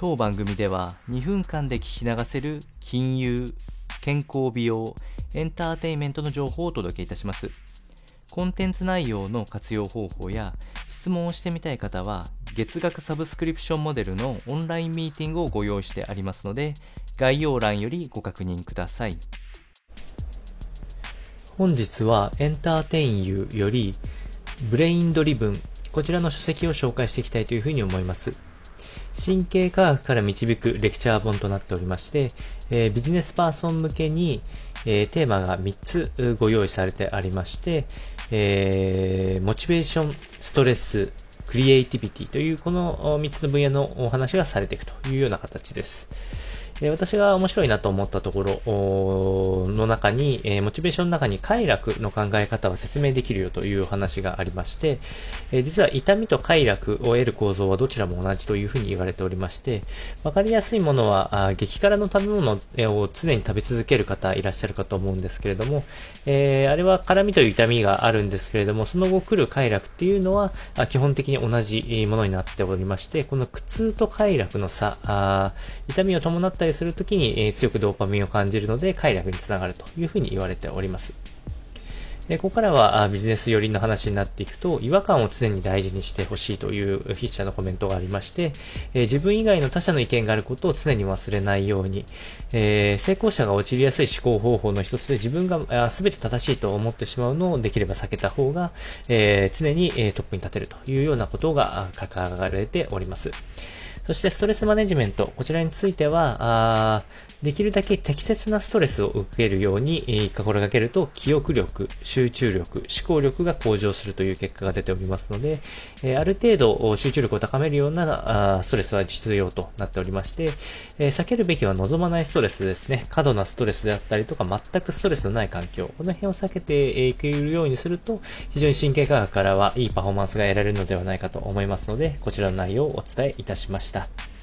当番組では2分間で聞き流せる金融、健康美容、エンターテインメントの情報をお届けいたします。コンテンツ内容の活用方法や質問をしてみたい方は月額サブスクリプションモデルのオンラインミーティングをご用意してありますので概要欄よりご確認ください。本日はエンターテインユーより Brain Drivenこちらの書籍を紹介していきたいというふうに思います。神経科学から導くレクチャー本となっておりまして、えー、ビジネスパーソン向けに、えー、テーマが3つご用意されてありまして、えー、モチベーション、ストレス、クリエイティビティというこの3つの分野のお話がされていくというような形です。で私が面白いなと思ったところの中に、え、モチベーションの中に快楽の考え方は説明できるよという話がありまして、え、実は痛みと快楽を得る構造はどちらも同じというふうに言われておりまして、わかりやすいものは、あ激辛の食べ物を常に食べ続ける方いらっしゃるかと思うんですけれども、えー、あれは辛みという痛みがあるんですけれども、その後来る快楽っていうのは、基本的に同じものになっておりまして、この苦痛と快楽の差、痛みを伴ったりするときに、強くドーパミンを感じるので快楽につながるというふうに言われております。でここからはビジネス寄りの話になっていくと、違和感を常に大事にしてほしいという筆者のコメントがありまして、え自分以外の他者の意見があることを常に忘れないように、え、成功者が陥りやすい思考方法の一つで自分が全て正しいと思ってしまうのをできれば避けた方が、え、常にトップに立てるというようなことが書かれております。そしてストレスマネジメント、こちらについては、できるだけ適切なストレスを受けるように心がけると、記憶力、集中力、思考力が向上するという結果が出ておりますので、ある程度集中力を高めるようなストレスは必要となっておりまして、避けるべきは望まないストレスですね。過度なストレスであったりとか、全くストレスのない環境、この辺を避けていけるようにすると、非常に神経科学からはいいパフォーマンスが得られるのではないかと思いますので、こちらの内容をお伝えいたしました。した。